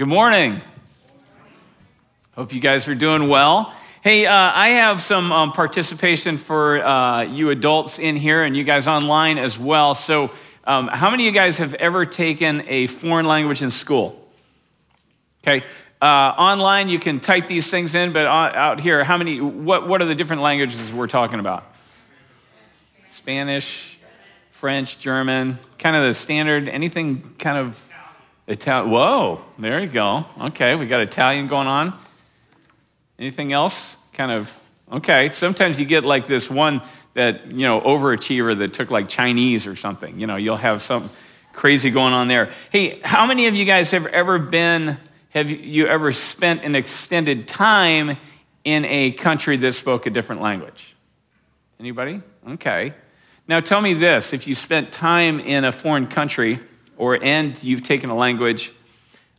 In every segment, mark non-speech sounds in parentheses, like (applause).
Good morning. Hope you guys are doing well. Hey, uh, I have some um, participation for uh, you adults in here and you guys online as well. So, um, how many of you guys have ever taken a foreign language in school? Okay. Uh, online, you can type these things in, but out here, how many, what, what are the different languages we're talking about? Spanish, French, German, kind of the standard, anything kind of Whoa, there you go. Okay, we got Italian going on. Anything else? Kind of, okay. Sometimes you get like this one that, you know, overachiever that took like Chinese or something. You know, you'll have some crazy going on there. Hey, how many of you guys have ever been, have you ever spent an extended time in a country that spoke a different language? Anybody? Okay. Now tell me this if you spent time in a foreign country, or and you've taken a language,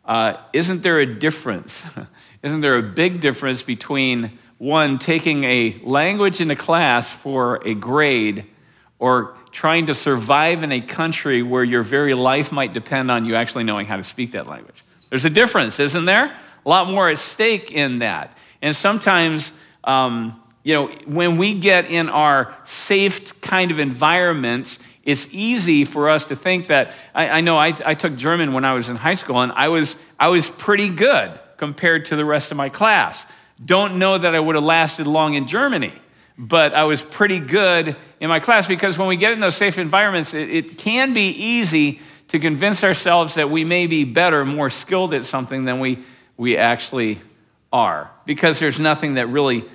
uh, isn't there a difference? (laughs) isn't there a big difference between one taking a language in a class for a grade or trying to survive in a country where your very life might depend on you actually knowing how to speak that language? There's a difference, isn't there? A lot more at stake in that. And sometimes, um, you know, when we get in our safe kind of environments, it's easy for us to think that I, I know I, I, took German when I was in high school, and I was, I was pretty good compared to the rest of my class. Don't know that I would have lasted long in Germany, but I was pretty good in my class because when we get in those safe environments, it, it can be easy to convince ourselves that we may be better, more skilled at something than we, we actually are because there's nothing that really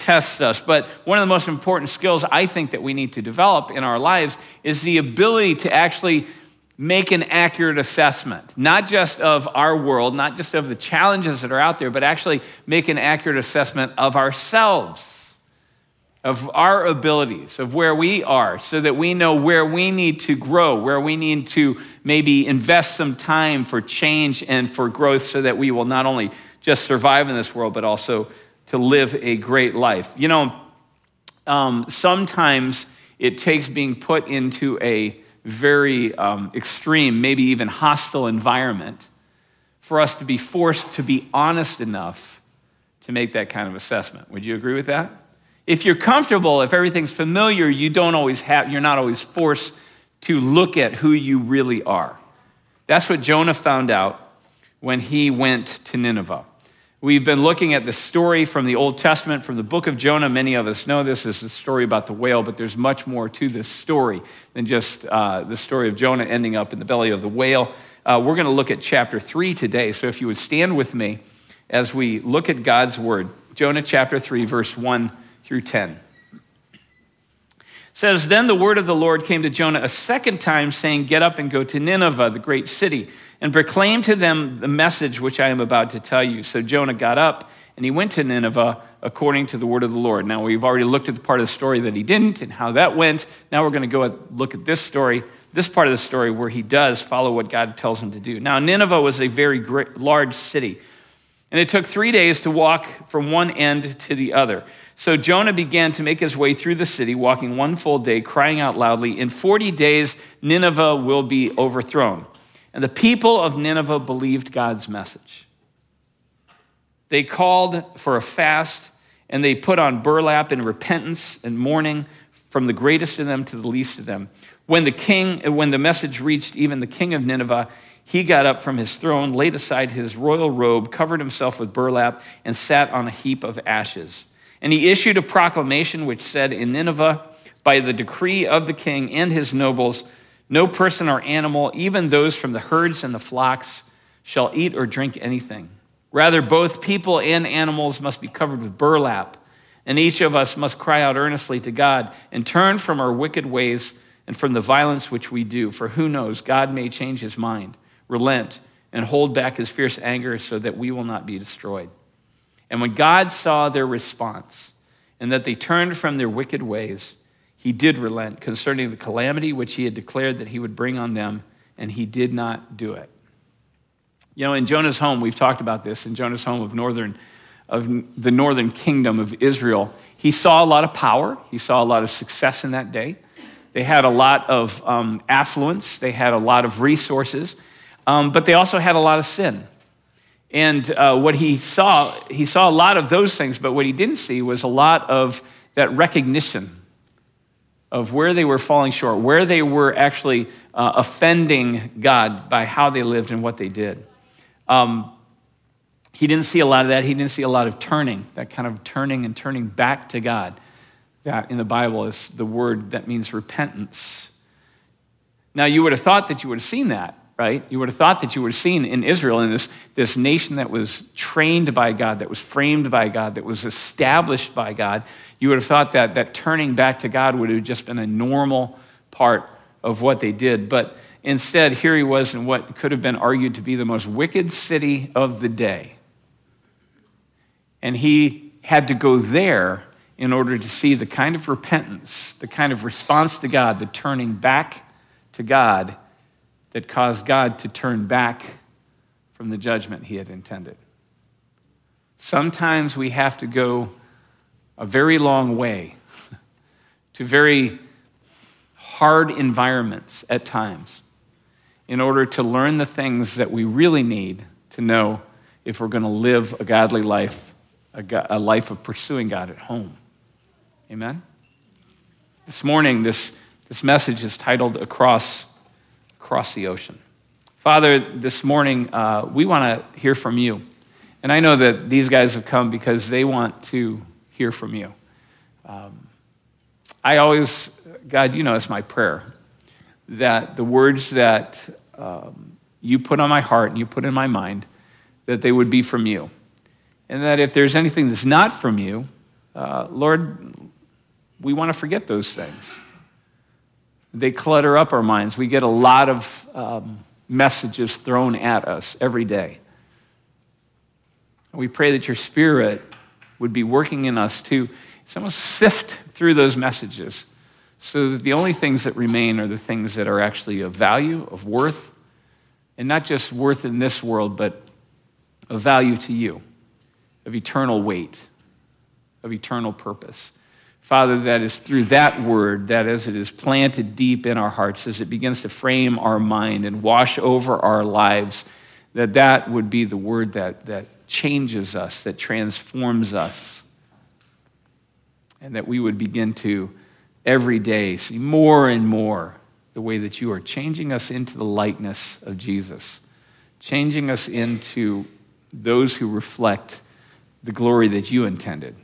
tests us. But one of the most important skills I think that we need to develop in our lives is the ability to actually make an accurate assessment, not just of our world, not just of the challenges that are out there, but actually make an accurate assessment of ourselves, of our abilities, of where we are, so that we know where we need to grow, where we need to maybe invest some time for change and for growth, so that we will not only just survive in this world, but also to live a great life. You know, um, sometimes it takes being put into a very um, extreme, maybe even hostile environment for us to be forced to be honest enough to make that kind of assessment. Would you agree with that? If you're comfortable, if everything's familiar, you don't always have, you're not always forced to look at who you really are. That's what Jonah found out when he went to Nineveh. We've been looking at the story from the Old Testament, from the book of Jonah. Many of us know this is a story about the whale, but there's much more to this story than just uh, the story of Jonah ending up in the belly of the whale. Uh, we're going to look at chapter 3 today. So if you would stand with me as we look at God's word, Jonah chapter 3, verse 1 through 10 says then the word of the lord came to jonah a second time saying get up and go to nineveh the great city and proclaim to them the message which I am about to tell you. So Jonah got up and he went to Nineveh according to the word of the Lord. Now, we've already looked at the part of the story that he didn't and how that went. Now, we're going to go look at this story, this part of the story where he does follow what God tells him to do. Now, Nineveh was a very great, large city, and it took three days to walk from one end to the other. So Jonah began to make his way through the city, walking one full day, crying out loudly, In 40 days, Nineveh will be overthrown. And the people of Nineveh believed God's message. They called for a fast and they put on burlap in repentance and mourning from the greatest of them to the least of them. When the king, when the message reached even the king of Nineveh, he got up from his throne, laid aside his royal robe, covered himself with burlap, and sat on a heap of ashes. And he issued a proclamation which said, In Nineveh, by the decree of the king and his nobles, no person or animal, even those from the herds and the flocks, shall eat or drink anything. Rather, both people and animals must be covered with burlap, and each of us must cry out earnestly to God and turn from our wicked ways and from the violence which we do. For who knows, God may change his mind, relent, and hold back his fierce anger so that we will not be destroyed. And when God saw their response and that they turned from their wicked ways, he did relent concerning the calamity which he had declared that he would bring on them, and he did not do it. You know, in Jonah's home, we've talked about this, in Jonah's home of northern of the northern kingdom of Israel, he saw a lot of power. He saw a lot of success in that day. They had a lot of um, affluence. They had a lot of resources, um, but they also had a lot of sin. And uh, what he saw, he saw a lot of those things, but what he didn't see was a lot of that recognition of where they were falling short, where they were actually uh, offending God by how they lived and what they did. Um, he didn't see a lot of that. He didn't see a lot of turning, that kind of turning and turning back to God. That in the Bible is the word that means repentance. Now, you would have thought that you would have seen that right? You would have thought that you would have seen in Israel, in this, this nation that was trained by God, that was framed by God, that was established by God, you would have thought that that turning back to God would have just been a normal part of what they did. But instead, here he was in what could have been argued to be the most wicked city of the day. And he had to go there in order to see the kind of repentance, the kind of response to God, the turning back to God that caused God to turn back from the judgment he had intended. Sometimes we have to go a very long way (laughs) to very hard environments at times in order to learn the things that we really need to know if we're going to live a godly life, a, life of pursuing God at home. Amen? This morning, this, this message is titled Across across the ocean. Father, this morning, uh, we want to hear from you. And I know that these guys have come because they want to hear from you. Um, I always, God, you know, it's my prayer that the words that um, you put on my heart and you put in my mind, that they would be from you. And that if there's anything that's not from you, uh, Lord, we want to forget those things they clutter up our minds. We get a lot of um, messages thrown at us every day. We pray that your spirit would be working in us to almost sift through those messages so that the only things that remain are the things that are actually of value, of worth, and not just worth in this world, but of value to you, of eternal weight, of eternal purpose. Father, that is through that word, that as it is planted deep in our hearts, as it begins to frame our mind and wash over our lives, that that would be the word that, that changes us, that transforms us, and that we would begin to every day see more and more the way that you are changing us into the likeness of Jesus, changing us into those who reflect the glory that you intended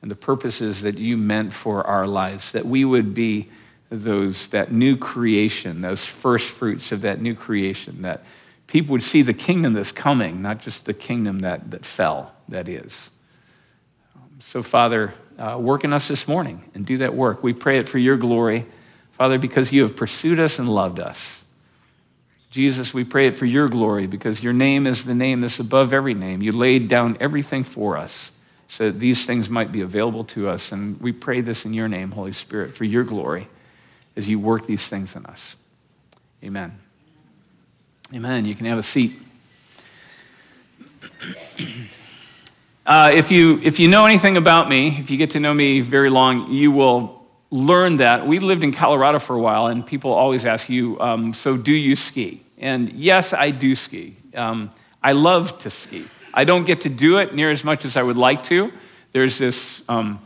and the purposes that you meant for our lives, that we would be those, that new creation, those first fruits of that new creation, that people would see the kingdom that's coming, not just the kingdom that, that fell, that is. So, Father, uh, work in us this morning and do that work. We pray it for your glory, Father, because you have pursued us and loved us. Jesus, we pray it for your glory because your name is the name that's above every name. You laid down everything for us so that these things might be available to us. And we pray this in your name, Holy Spirit, for your glory as you work these things in us. Amen. Amen. You can have a seat. (clears throat) Uh, if, you, if you know anything about me, if you get to know me very long, you will learn that we lived in Colorado for a while, and people always ask you, um, So do you ski? And yes, I do ski. Um, I love to ski. I don't get to do it near as much as I would like to. There's this um,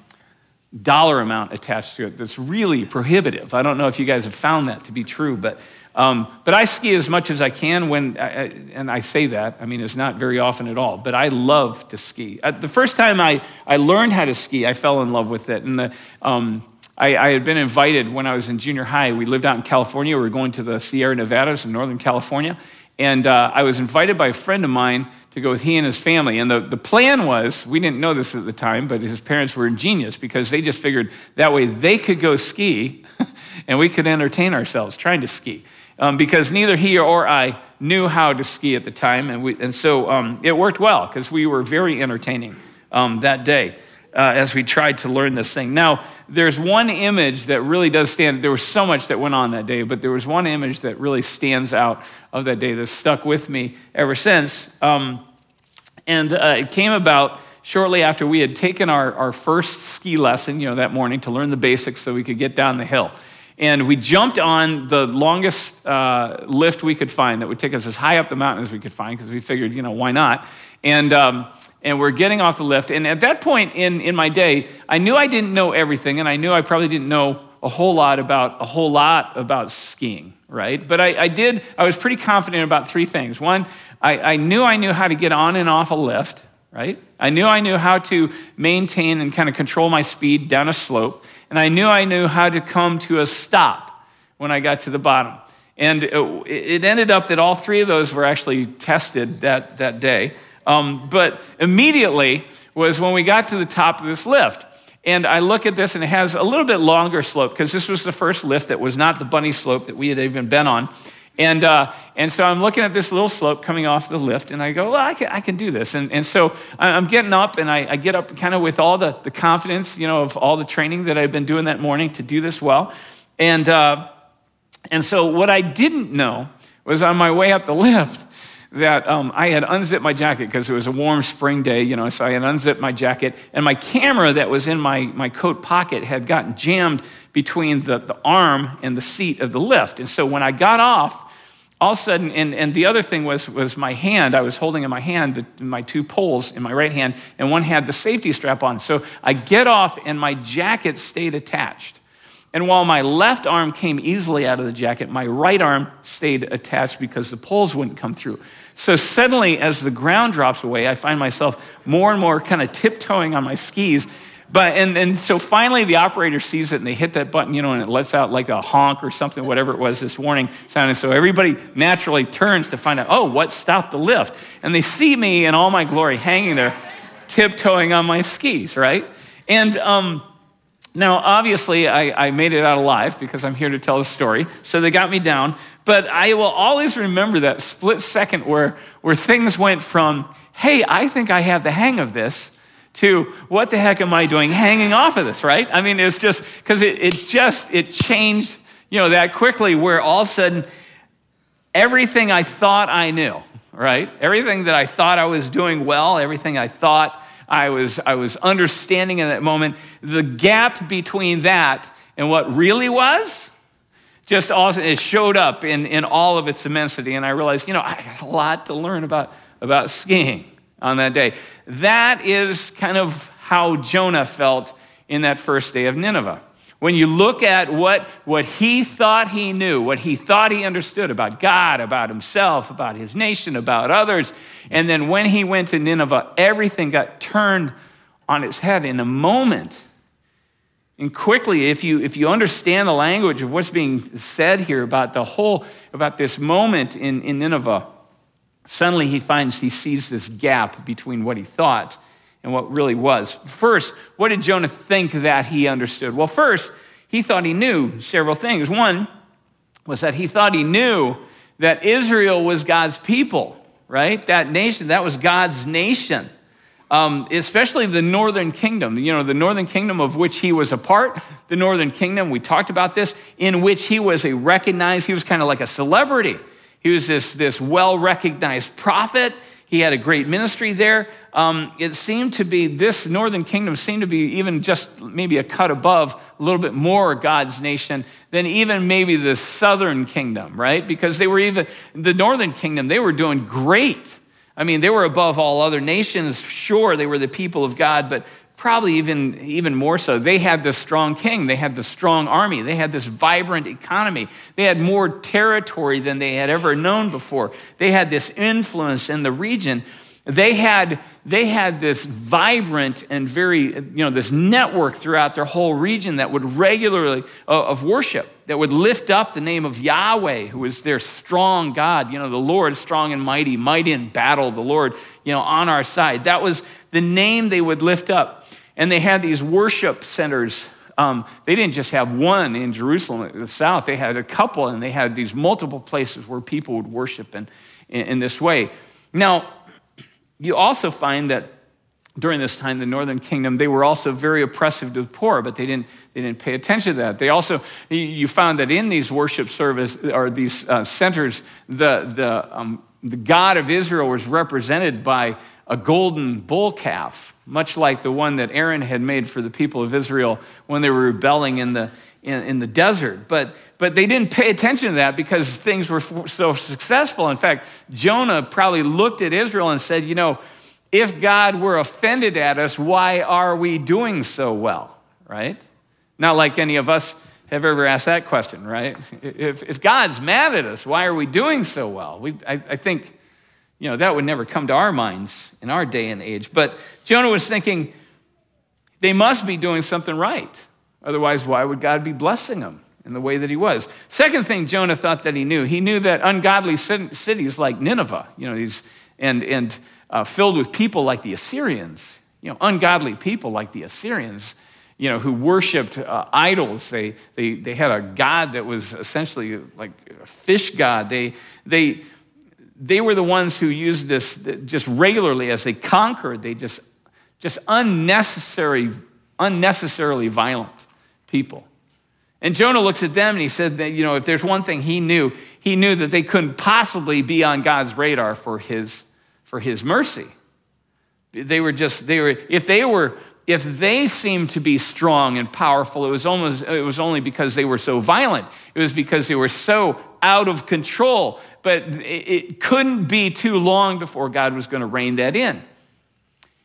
dollar amount attached to it that's really prohibitive. I don't know if you guys have found that to be true, but, um, but I ski as much as I can when, I, and I say that, I mean, it's not very often at all, but I love to ski. Uh, the first time I, I learned how to ski, I fell in love with it. And the, um, I, I, had been invited when I was in junior high. We lived out in California. We were going to the Sierra Nevadas in Northern California. And uh, I was invited by a friend of mine to go with he and his family. And the, the plan was we didn't know this at the time, but his parents were ingenious because they just figured that way they could go ski (laughs) and we could entertain ourselves trying to ski. Um, because neither he or I knew how to ski at the time. And, we, and so um, it worked well because we were very entertaining um, that day uh, as we tried to learn this thing. Now, there's one image that really does stand, there was so much that went on that day, but there was one image that really stands out of that day that's stuck with me ever since. Um, and uh, it came about shortly after we had taken our, our first ski lesson, you know, that morning to learn the basics so we could get down the hill. And we jumped on the longest uh, lift we could find that would take us as high up the mountain as we could find because we figured, you know, why not? And, um, and we're getting off the lift. And at that point in, in my day, I knew I didn't know everything, and I knew I probably didn't know a whole lot about a whole lot about skiing, right? But I, I did, I was pretty confident about three things. One, I, I knew I knew how to get on and off a lift, right? I knew I knew how to maintain and kind of control my speed down a slope. And I knew I knew how to come to a stop when I got to the bottom. And it ended up that all three of those were actually tested that, that day. Um, but immediately was when we got to the top of this lift. And I look at this, and it has a little bit longer slope because this was the first lift that was not the bunny slope that we had even been on. And, uh, and so I'm looking at this little slope coming off the lift, and I go, well, I can, I can do this. And, and so I'm getting up, and I, I get up kind of with all the, the confidence, you know, of all the training that I've been doing that morning to do this well. And, uh, and so what I didn't know was on my way up the lift, that um, I had unzipped my jacket because it was a warm spring day, you know, so I had unzipped my jacket, and my camera that was in my, my coat pocket had gotten jammed between the, the arm and the seat of the lift. And so when I got off, all of a sudden, and, and the other thing was, was my hand. I was holding in my hand the, my two poles in my right hand, and one had the safety strap on. So I get off, and my jacket stayed attached. And while my left arm came easily out of the jacket, my right arm stayed attached because the poles wouldn't come through. So suddenly, as the ground drops away, I find myself more and more kind of tiptoeing on my skis. But, and, and so finally, the operator sees it and they hit that button, you know, and it lets out like a honk or something, whatever it was, this warning sound. And so everybody naturally turns to find out, oh, what stopped the lift? And they see me in all my glory hanging there, tiptoeing on my skis, right? And, um, now, obviously, I, I, made it out alive because I'm here to tell the story. So they got me down. But I will always remember that split second where, where things went from, hey, I think I have the hang of this, to what the heck am I doing hanging off of this, right? I mean, it's just, because it, it just, it changed, you know, that quickly where all of a sudden, everything I thought I knew, right? Everything that I thought I was doing well, everything I thought I was, I was understanding in that moment. The gap between that and what really was, just awesome. It showed up in, in all of its immensity. And I realized, you know, I got a lot to learn about, about skiing on that day. That is kind of how Jonah felt in that first day of Nineveh. When you look at what, what he thought he knew, what he thought he understood about God, about himself, about his nation, about others, and then when he went to Nineveh, everything got turned on its head in a moment. And quickly, if you, if you understand the language of what's being said here about the whole, about this moment in, in Nineveh, suddenly he finds, he sees this gap between what he thought and what really was. First, what did Jonah think that he understood? Well, first, he thought he knew several things. One was that he thought he knew that Israel was God's people, right? That nation, that was God's nation. Um, especially the northern kingdom, you know, the northern kingdom of which he was a part, the northern kingdom, we talked about this, in which he was a recognized, he was kind of like a celebrity. He was this, this well recognized prophet. He had a great ministry there. Um, it seemed to be, this northern kingdom seemed to be even just maybe a cut above, a little bit more God's nation than even maybe the southern kingdom, right? Because they were even, the northern kingdom, they were doing great. I mean, they were above all other nations. Sure, they were the people of God, but probably even, even more so. They had this strong king, they had this strong army, they had this vibrant economy, they had more territory than they had ever known before. They had this influence in the region. They had, they had this vibrant and very, you know, this network throughout their whole region that would regularly, uh, of worship, that would lift up the name of Yahweh, who was their strong God. You know, the Lord strong and mighty, mighty in battle, the Lord, you know, on our side. That was the name they would lift up. And they had these worship centers. Um, they didn't just have one in Jerusalem, the south. They had a couple, and they had these multiple places where people would worship in, in, in this way. Now, you also find that during this time, the northern kingdom, they were also very oppressive to the poor, but they didn't, they didn't pay attention to that. They also, you found that in these worship service or these uh, centers, the, the, um, the God of Israel was represented by a golden bull calf, much like the one that Aaron had made for the people of Israel when they were rebelling in the, in, in the desert. But, but they didn't pay attention to that because things were so successful. In fact, Jonah probably looked at Israel and said, You know, if God were offended at us, why are we doing so well? Right? Not like any of us have ever asked that question, right? (laughs) If, if God's mad at us, why are we doing so well? We, I, I think, you know, that would never come to our minds in our day and age. But Jonah was thinking, they must be doing something right. Otherwise, why would God be blessing them in the way that he was? Second thing Jonah thought that he knew, he knew that ungodly cities like Nineveh, you know, these, and, and uh, filled with people like the Assyrians, you know, ungodly people like the Assyrians, you know, who worshiped uh, idols. They, they, they had a god that was essentially like a fish god. They, they, they were the ones who used this just regularly as they conquered. They just, just unnecessary, unnecessarily violent people. And Jonah looks at them and he said that, you know, if there's one thing he knew, he knew that they couldn't possibly be on God's radar for his, for his mercy. They were just, they were, if they were, if they seemed to be strong and powerful, it was almost, it was only because they were so violent. It was because they were so out of control. But it couldn't be too long before God was going to rein that in.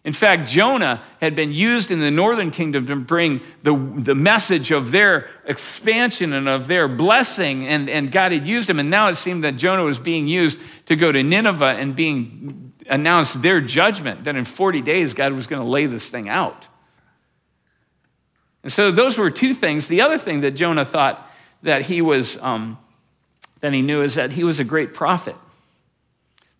In fact, Jonah had been used in the northern kingdom to bring the, the message of their expansion and of their blessing, and, and God had used him. And now it seemed that Jonah was being used to go to Nineveh and being announced their judgment, that in 40 days God was going to lay this thing out. And so those were two things. The other thing that Jonah thought that he was, um, that he knew is that he was a great prophet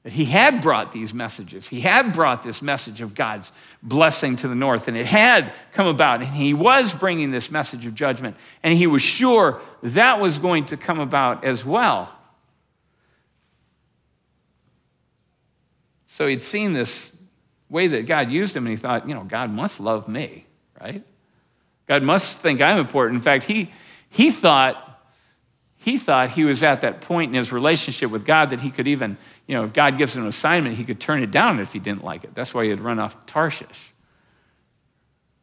that he had brought these messages. He had brought this message of God's blessing to the north, and it had come about, and he was bringing this message of judgment, and he was sure that was going to come about as well. So he'd seen this way that God used him, and he thought, you know, God must love me, right? God must think I'm important. In fact, he, he thought he thought he was at that point in his relationship with God that he could even, you know, if God gives him an assignment, he could turn it down if he didn't like it. That's why he had run off Tarshish.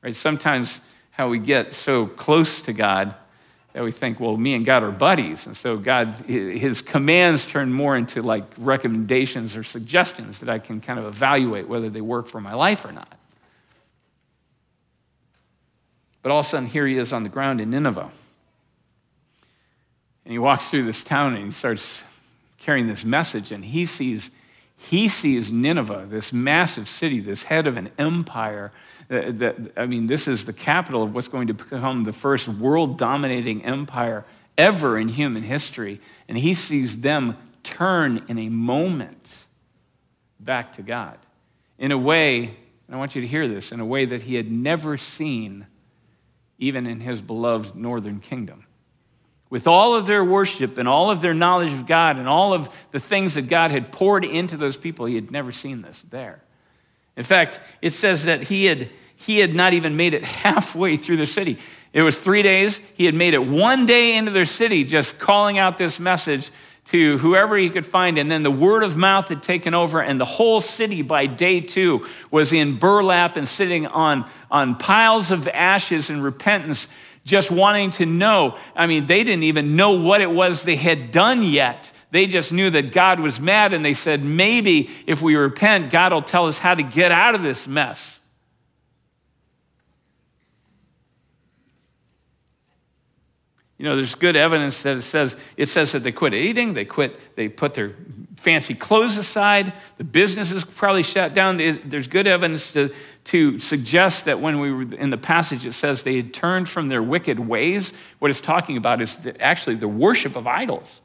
Right? Sometimes how we get so close to God that we think, well, me and God are buddies. And so God, his commands turn more into like recommendations or suggestions that I can kind of evaluate whether they work for my life or not. But all of a sudden, here he is on the ground in Nineveh. And he walks through this town and he starts carrying this message, and he sees, he sees Nineveh, this massive city, this head of an empire. That, that, I mean, this is the capital of what's going to become the first world dominating empire ever in human history. And he sees them turn in a moment back to God in a way, and I want you to hear this, in a way that he had never seen even in his beloved northern kingdom with all of their worship and all of their knowledge of God and all of the things that God had poured into those people, he had never seen this there. In fact, it says that he had, he had not even made it (laughs) halfway through the city. It was three days. He had made it one day into their city, just calling out this message to whoever he could find. And then the word of mouth had taken over, and the whole city by day two was in burlap and sitting on, on piles of ashes in repentance just wanting to know. I mean, they didn't even know what it was they had done yet. They just knew that God was mad, and they said, maybe if we repent, God will tell us how to get out of this mess. You know, there's good evidence that it says it says that they quit eating, they quit, they put their fancy clothes aside, the business is probably shut down. There's good evidence to, to suggest that when we were in the passage, it says they had turned from their wicked ways. What it's talking about is actually the worship of idols.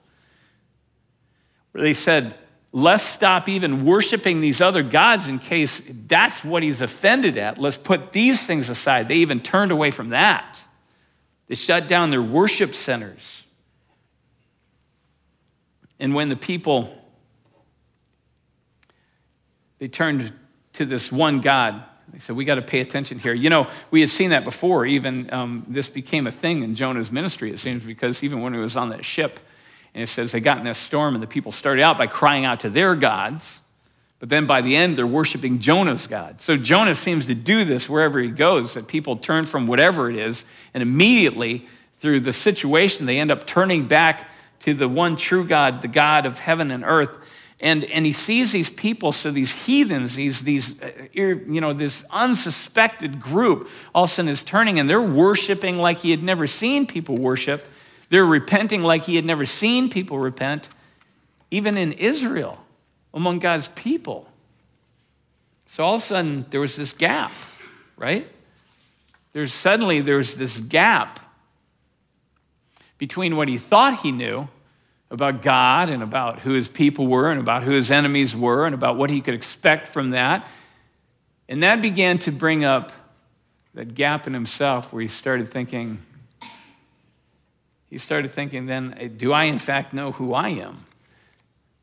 Where they said, let's stop even worshiping these other gods in case that's what he's offended at. Let's put these things aside. They even turned away from that. They shut down their worship centers. And when the people they turned to this one God, they said, We got to pay attention here. You know, we had seen that before. Even um, this became a thing in Jonah's ministry, it seems, because even when he was on that ship, and it says they got in this storm, and the people started out by crying out to their gods. But then by the end, they're worshiping Jonah's God. So Jonah seems to do this wherever he goes, that people turn from whatever it is, and immediately through the situation, they end up turning back to the one true God, the God of heaven and earth. And, and he sees these people, so these heathens, these, these uh, you know, this unsuspected group, all of a sudden is turning and they're worshiping like he had never seen people worship. They're repenting like he had never seen people repent, even in Israel, among God's people. So all of a sudden, there was this gap, right? There's suddenly there's this gap between what he thought he knew about God and about who his people were and about who his enemies were and about what he could expect from that. And that began to bring up that gap in himself where he started thinking, he started thinking then, do I in fact know who I am?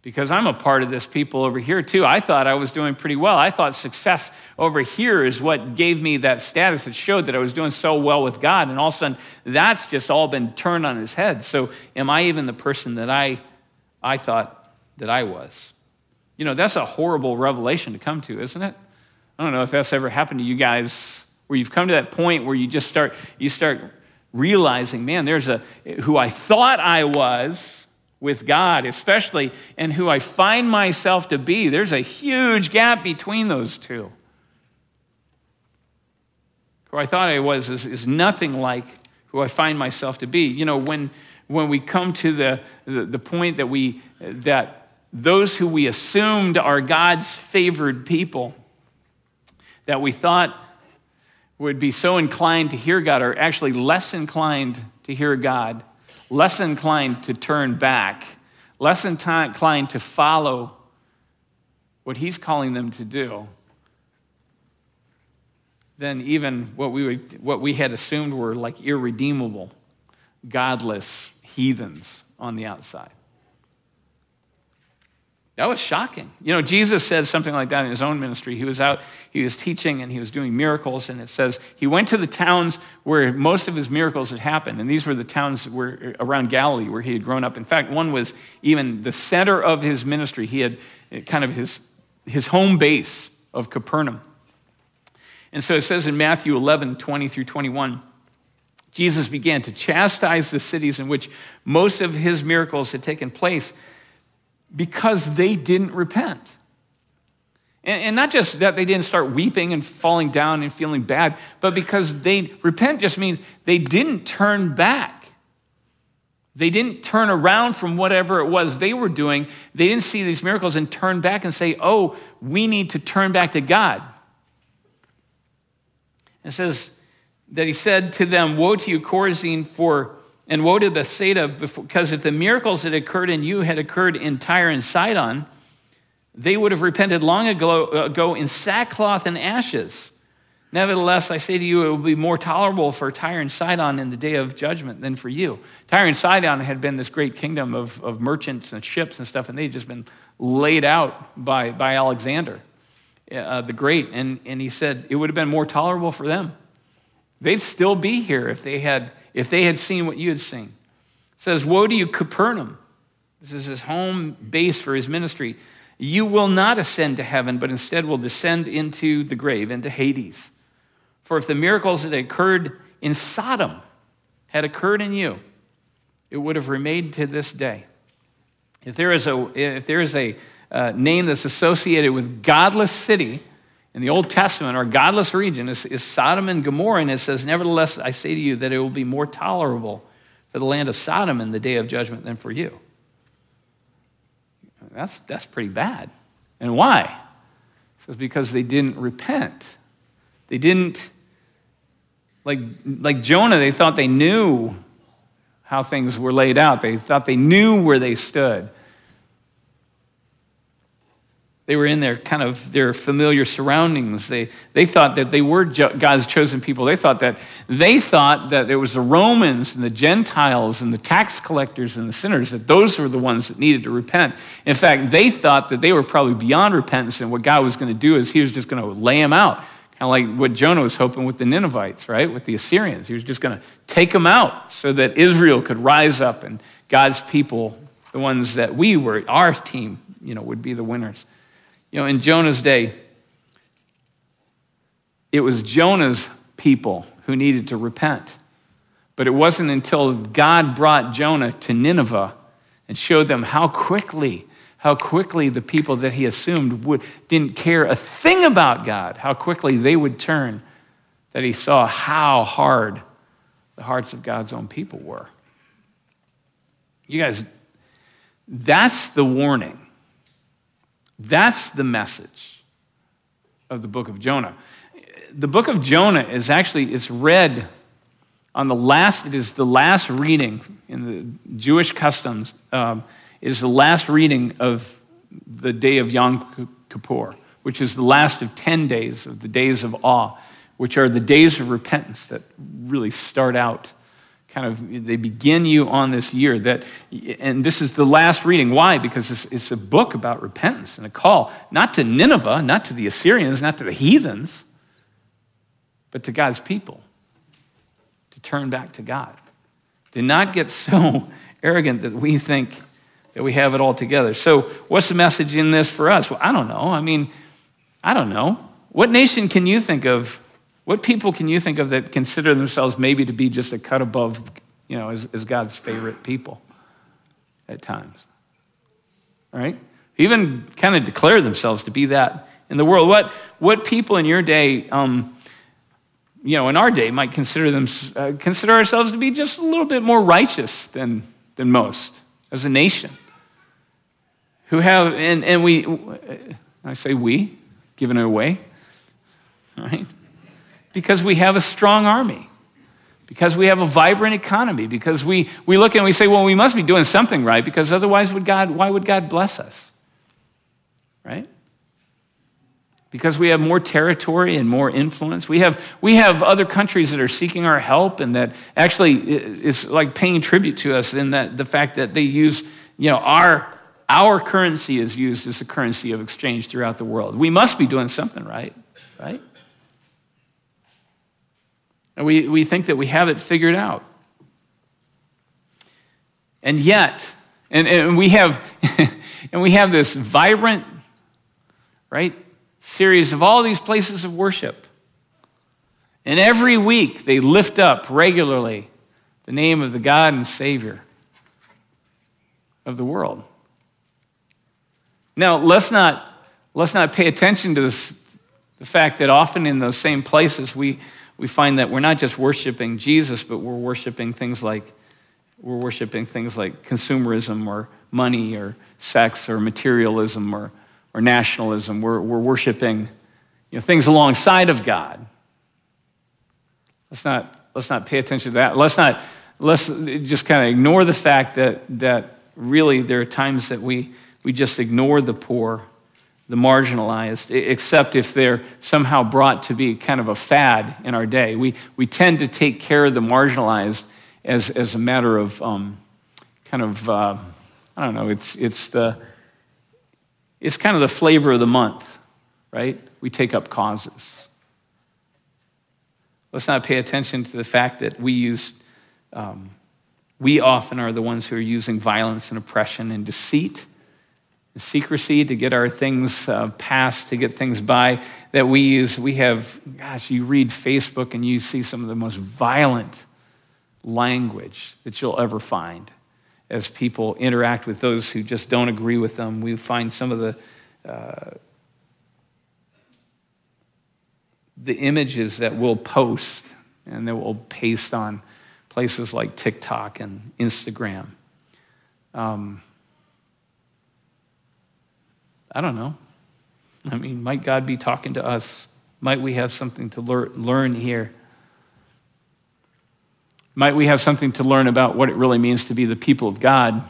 Because I'm a part of this people over here too. I thought I was doing pretty well. I thought success over here is what gave me that status that showed that I was doing so well with God. And all of a sudden, that's just all been turned on his head. So, am I even the person that I, I thought that I was? You know, that's a horrible revelation to come to, isn't it? I don't know if that's ever happened to you guys where you've come to that point where you just start, you start realizing, man, there's a, who I thought I was with God, especially, and who I find myself to be. There's a huge gap between those two. Who I thought I was is, is nothing like who I find myself to be. You know, when, when we come to the, the, the point that, we, that those who we assumed are God's favored people, that we thought would be so inclined to hear God are actually less inclined to hear God less inclined to turn back, less inclined to follow what he's calling them to do than even what we, would, what we had assumed were like irredeemable, godless heathens on the outside. That was shocking. You know, Jesus said something like that in his own ministry. He was out, he was teaching and he was doing miracles, and it says he went to the towns where most of his miracles had happened. And these were the towns where, around Galilee where he had grown up. In fact, one was even the center of his ministry. He had eh, kind of his, his home base of Capernaum. And so it says in Matthew 11, 20 through 21. Jesus began to chastise the cities in which most of his miracles had taken place because they didn't repent. And, not just that they didn't start weeping and falling down and feeling bad, but because they repent just means they didn't turn back. They didn't turn around from whatever it was they were doing. They didn't see these miracles and turn back and say, oh, we need to turn back to God. It says that he said to them, Woe to you, Chorazin, for and woe to Bethsaida, because if the miracles that occurred in you had occurred in Tyre and Sidon, they would have repented long ago in sackcloth and ashes. Nevertheless, I say to you, it will be more tolerable for Tyre and Sidon in the day of judgment than for you. Tyre and Sidon had been this great kingdom of, of merchants and ships and stuff, and they'd just been laid out by, by Alexander uh, the Great. And, and he said it would have been more tolerable for them. They'd still be here if they had if they had seen what you had seen. It says, Woe to you, Capernaum. This is his home base for his ministry. You will not ascend to heaven, but instead will descend into the grave, into Hades. For if the miracles that occurred in Sodom had occurred in you, it would have remained to this day. If there is a, if there is a uh, name that's associated with godless city, in the Old Testament, our godless region is, is, Sodom and Gomorrah, and it says, Nevertheless, I say to you that it will be more tolerable for the land of Sodom in the day of judgment than for you. That's, that's pretty bad. And why? It says, Because they didn't repent. They didn't, like, like Jonah, they thought they knew how things were laid out, they thought they knew where they stood. They were in their kind of their familiar surroundings. They, they thought that they were God's chosen people. They thought that they thought that it was the Romans and the Gentiles and the tax collectors and the sinners that those were the ones that needed to repent. In fact, they thought that they were probably beyond repentance, and what God was going to do is He was just going to lay them out, kind of like what Jonah was hoping with the Ninevites, right? With the Assyrians, He was just going to take them out so that Israel could rise up and God's people, the ones that we were, our team, you know, would be the winners. You know, in Jonah's day, it was Jonah's people who needed to repent. But it wasn't until God brought Jonah to Nineveh and showed them how quickly, how quickly the people that he assumed would, didn't care a thing about God, how quickly they would turn, that he saw how hard the hearts of God's own people were. You guys, that's the warning. That's the message of the book of Jonah. The book of Jonah is actually it's read on the last. It is the last reading in the Jewish customs. Um, it is the last reading of the day of Yom Kippur, which is the last of ten days of the days of awe, which are the days of repentance that really start out kind of they begin you on this year that and this is the last reading. Why? Because it's, it's, a book about repentance and a call not to nineveh not to the assyrians not to the heathens but to god's people to turn back to god. To not get (laughs) so arrogant that we think that we have it all together. So what's the message in this for us? Well i don't know. I mean i don't know. What nation can you think of what people can you think of that consider themselves maybe to be just a cut above, you know, as, as God's favorite people at times? All right? Even kind of declare themselves to be that in the world. What, what people in your day, um, you know, in our day might consider, them, uh, consider ourselves to be just a little bit more righteous than, than most as a nation. Who have, and, and we, I say we, giving it away, (laughs) right? Because we have a strong army, because we have a vibrant economy, because we, we look and we say, well, we must be doing something right, because otherwise, would God, why would God bless us? Right? Because we have more territory and more influence. We have, we have other countries that are seeking our help and that actually is like paying tribute to us in that the fact that they use, you know, our, our currency is used as a currency of exchange throughout the world. We must be doing something right, right? And we, we think that we have it figured out. And yet, and, and we have (laughs) and we have this vibrant, right, series of all these places of worship. And every week they lift up regularly the name of the God and Savior of the world. Now, let's not, let's not pay attention to this, the fact that often in those same places we, we find that we're not just worshiping Jesus, but we're worshiping things like we're worshiping things like consumerism or money or sex or materialism or, or nationalism. We're, we're worshiping you know, things alongside of God. Let's not, let's not pay attention to that. Let's not let's just kind of ignore the fact that, that really there are times that we, we just ignore the poor the marginalized, except if they're somehow brought to be kind of a fad in our day. We, we tend to take care of the marginalized as, as a matter of um, kind of, uh, I don't know, it's, it's, the, it's kind of the flavor of the month, right? We take up causes. Let's not pay attention to the fact that we use, um, we often are the ones who are using violence and oppression and deceit secrecy to get our things uh, passed, to get things by that we use. We have, gosh, you read Facebook and you see some of the most violent language that you'll ever find as people interact with those who just don't agree with them. We find some of the uh, the images that we'll post and that we'll paste on places like TikTok and Instagram. Um, I don't know. I mean, might God be talking to us? Might we have something to learn here? Might we have something to learn about what it really means to be the people of God?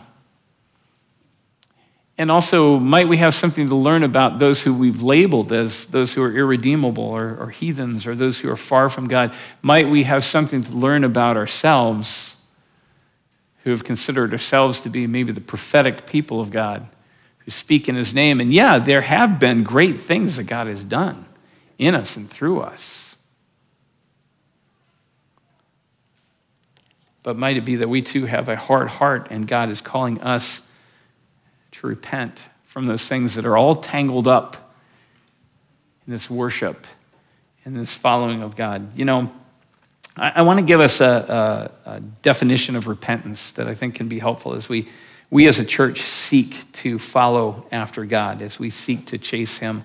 And also, might we have something to learn about those who we've labeled as those who are irredeemable or, or heathens or those who are far from God? Might we have something to learn about ourselves who have considered ourselves to be maybe the prophetic people of God? Who speak in his name. And yeah, there have been great things that God has done in us and through us. But might it be that we too have a hard heart and God is calling us to repent from those things that are all tangled up in this worship, in this following of God? You know, I, I want to give us a, a, a definition of repentance that I think can be helpful as we, we as a church seek to follow after God, as we seek to chase Him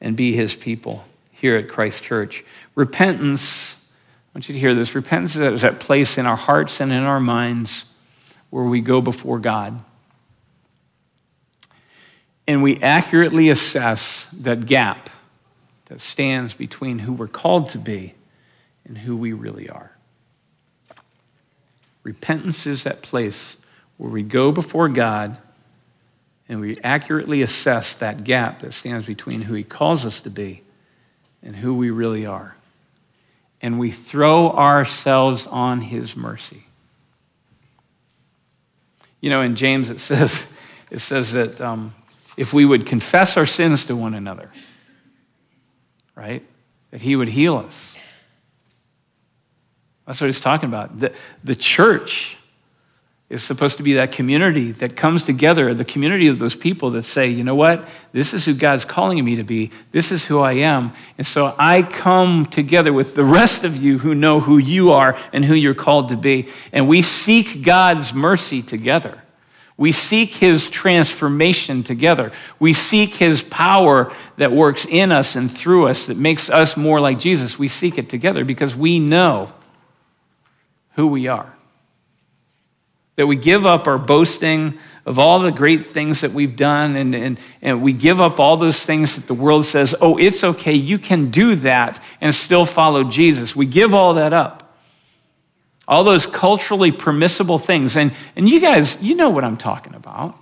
and be His people here at Christ Church. Repentance, I want you to hear this repentance is that place in our hearts and in our minds where we go before God and we accurately assess that gap that stands between who we're called to be and who we really are. Repentance is that place where we go before God and we accurately assess that gap that stands between who He calls us to be and who we really are. And we throw ourselves on His mercy. You know, in James it says, (laughs) it says that um, if we would confess our sins to one another, right, that He would heal us. That's what he's talking about. The, the church is supposed to be that community that comes together, the community of those people that say, you know what, this is who God's calling me to be, this is who I am. And so I come together with the rest of you who know who you are and who you're called to be. And we seek God's mercy together. We seek his transformation together. We seek his power that works in us and through us that makes us more like Jesus. We seek it together because we know who we are. That we give up our boasting of all the great things that we've done, and, and, and we give up all those things that the world says, oh, it's okay, you can do that and still follow Jesus. We give all that up. All those culturally permissible things. And, and you guys, you know what I'm talking about.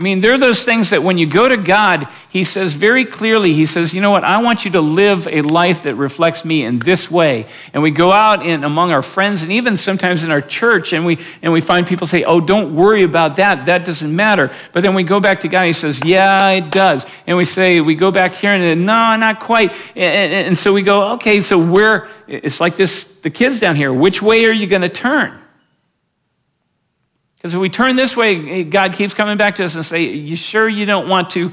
I mean, there are those things that when you go to God, He says very clearly, He says, you know what, I want you to live a life that reflects me in this way. And we go out in among our friends and even sometimes in our church and we and we find people say, Oh, don't worry about that. That doesn't matter. But then we go back to God, He says, Yeah, it does. And we say, we go back here and then, no, not quite. And, and, and so we go, okay, so where it's like this, the kids down here, which way are you gonna turn? Because if we turn this way, God keeps coming back to us and say, You sure you don't want to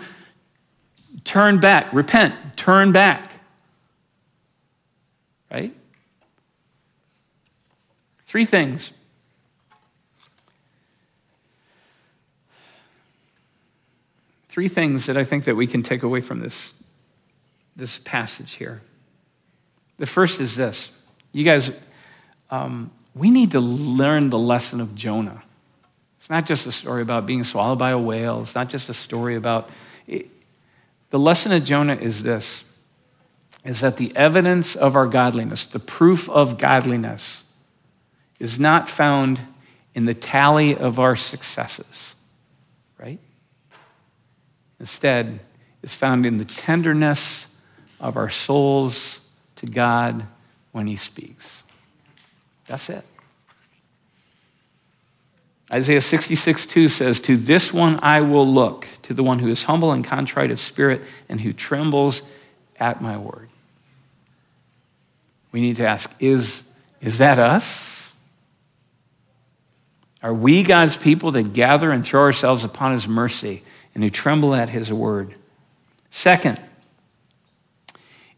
turn back? Repent, turn back. Right? Three things. Three things that I think that we can take away from this, this passage here. The first is this. You guys, um, we need to learn the lesson of Jonah. It's not just a story about being swallowed by a whale. It's not just a story about. It. The lesson of Jonah is this is that the evidence of our godliness, the proof of godliness, is not found in the tally of our successes, right? Instead, it's found in the tenderness of our souls to God when He speaks. That's it. Isaiah 66, 2 says, To this one I will look, to the one who is humble and contrite of spirit and who trembles at my word. We need to ask, is, is that us? Are we God's people that gather and throw ourselves upon his mercy and who tremble at his word? Second,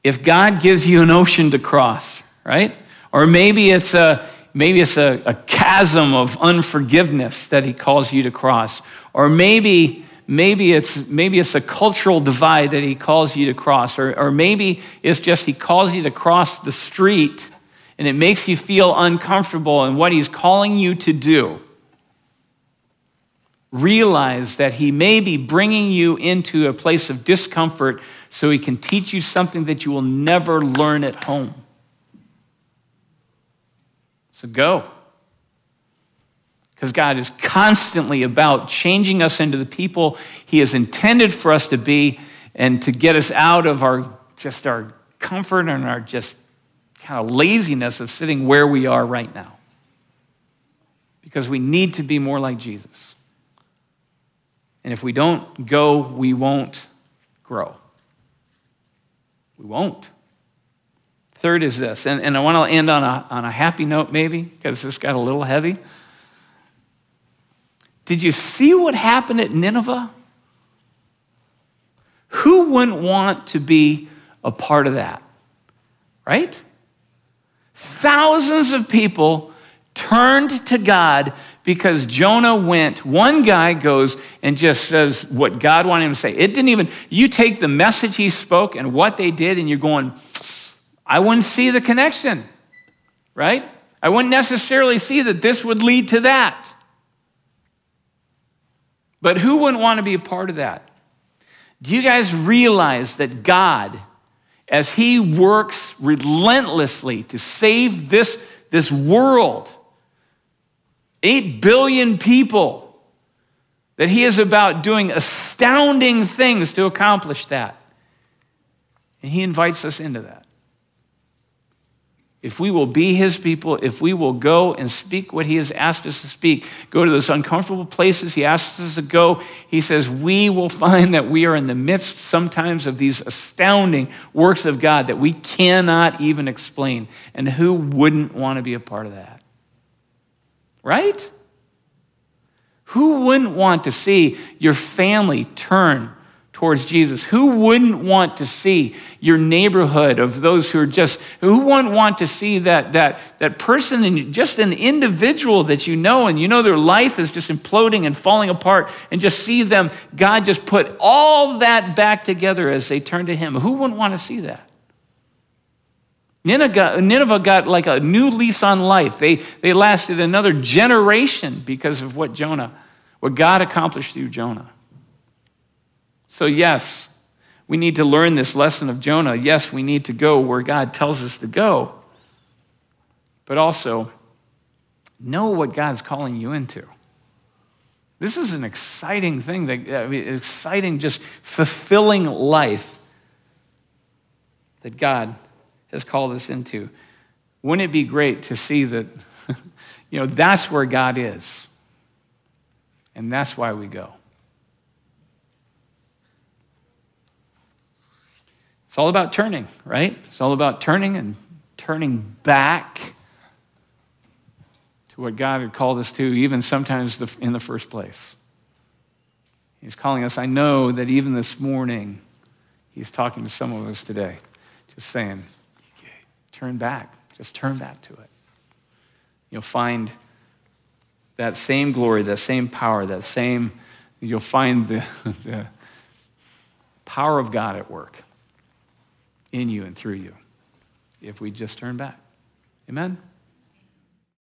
if God gives you an ocean to cross, right? Or maybe it's a Maybe it's a, a chasm of unforgiveness that he calls you to cross. Or maybe maybe it's maybe it's a cultural divide that he calls you to cross. Or, or maybe it's just he calls you to cross the street and it makes you feel uncomfortable in what he's calling you to do. Realize that he may be bringing you into a place of discomfort so he can teach you something that you will never learn at home so go. Because God is constantly about changing us into the people He has intended for us to be and to get us out of our just our comfort and our just kind of laziness of sitting where we are right now. Because we need to be more like Jesus. And if we don't go, we won't grow. We won't. Third is this, and, and I want to end on a, on a happy note, maybe, because this got a little heavy. Did you see what happened at Nineveh? Who wouldn't want to be a part of that? Right? Thousands of people turned to God because Jonah went. One guy goes and just says what God wanted him to say. It didn't even, you take the message he spoke and what they did, and you're going, I wouldn't see the connection, right? I wouldn't necessarily see that this would lead to that. But who wouldn't want to be a part of that? Do you guys realize that God, as He works relentlessly to save this, this world, 8 billion people, that He is about doing astounding things to accomplish that? And He invites us into that if we will be his people, if we will go and speak what he has asked us to speak, go to those uncomfortable places he asks us to go, he says we will find that we are in the midst sometimes of these astounding works of God that we cannot even explain. And who wouldn't want to be a part of that? Right? Who wouldn't want to see your family turn towards Jesus? Who wouldn't want to see your neighborhood of those who are just, who wouldn't want to see that, that, that person and just an individual that you know and you know their life is just imploding and falling apart and just see them, God just put all that back together as they turn to Him. Who wouldn't want to see that? Nineveh got, like a new lease on life. They, they lasted another generation because of what Jonah, what God accomplished through Jonah. So, yes, we need to learn this lesson of Jonah. Yes, we need to go where God tells us to go. But also, know what God's calling you into. This is an exciting thing, that, I mean, exciting, just fulfilling life that God has called us into. Wouldn't it be great to see that, (laughs) you know, that's where God is? And that's why we go. It's all about turning, right? It's all about turning and turning back to what God had called us to, even sometimes in the first place. He's calling us. I know that even this morning, He's talking to some of us today, just saying, turn back. Just turn back to it. You'll find that same glory, that same power, that same, you'll find the, (laughs) the power of God at work in you and through you if we just turn back. Amen?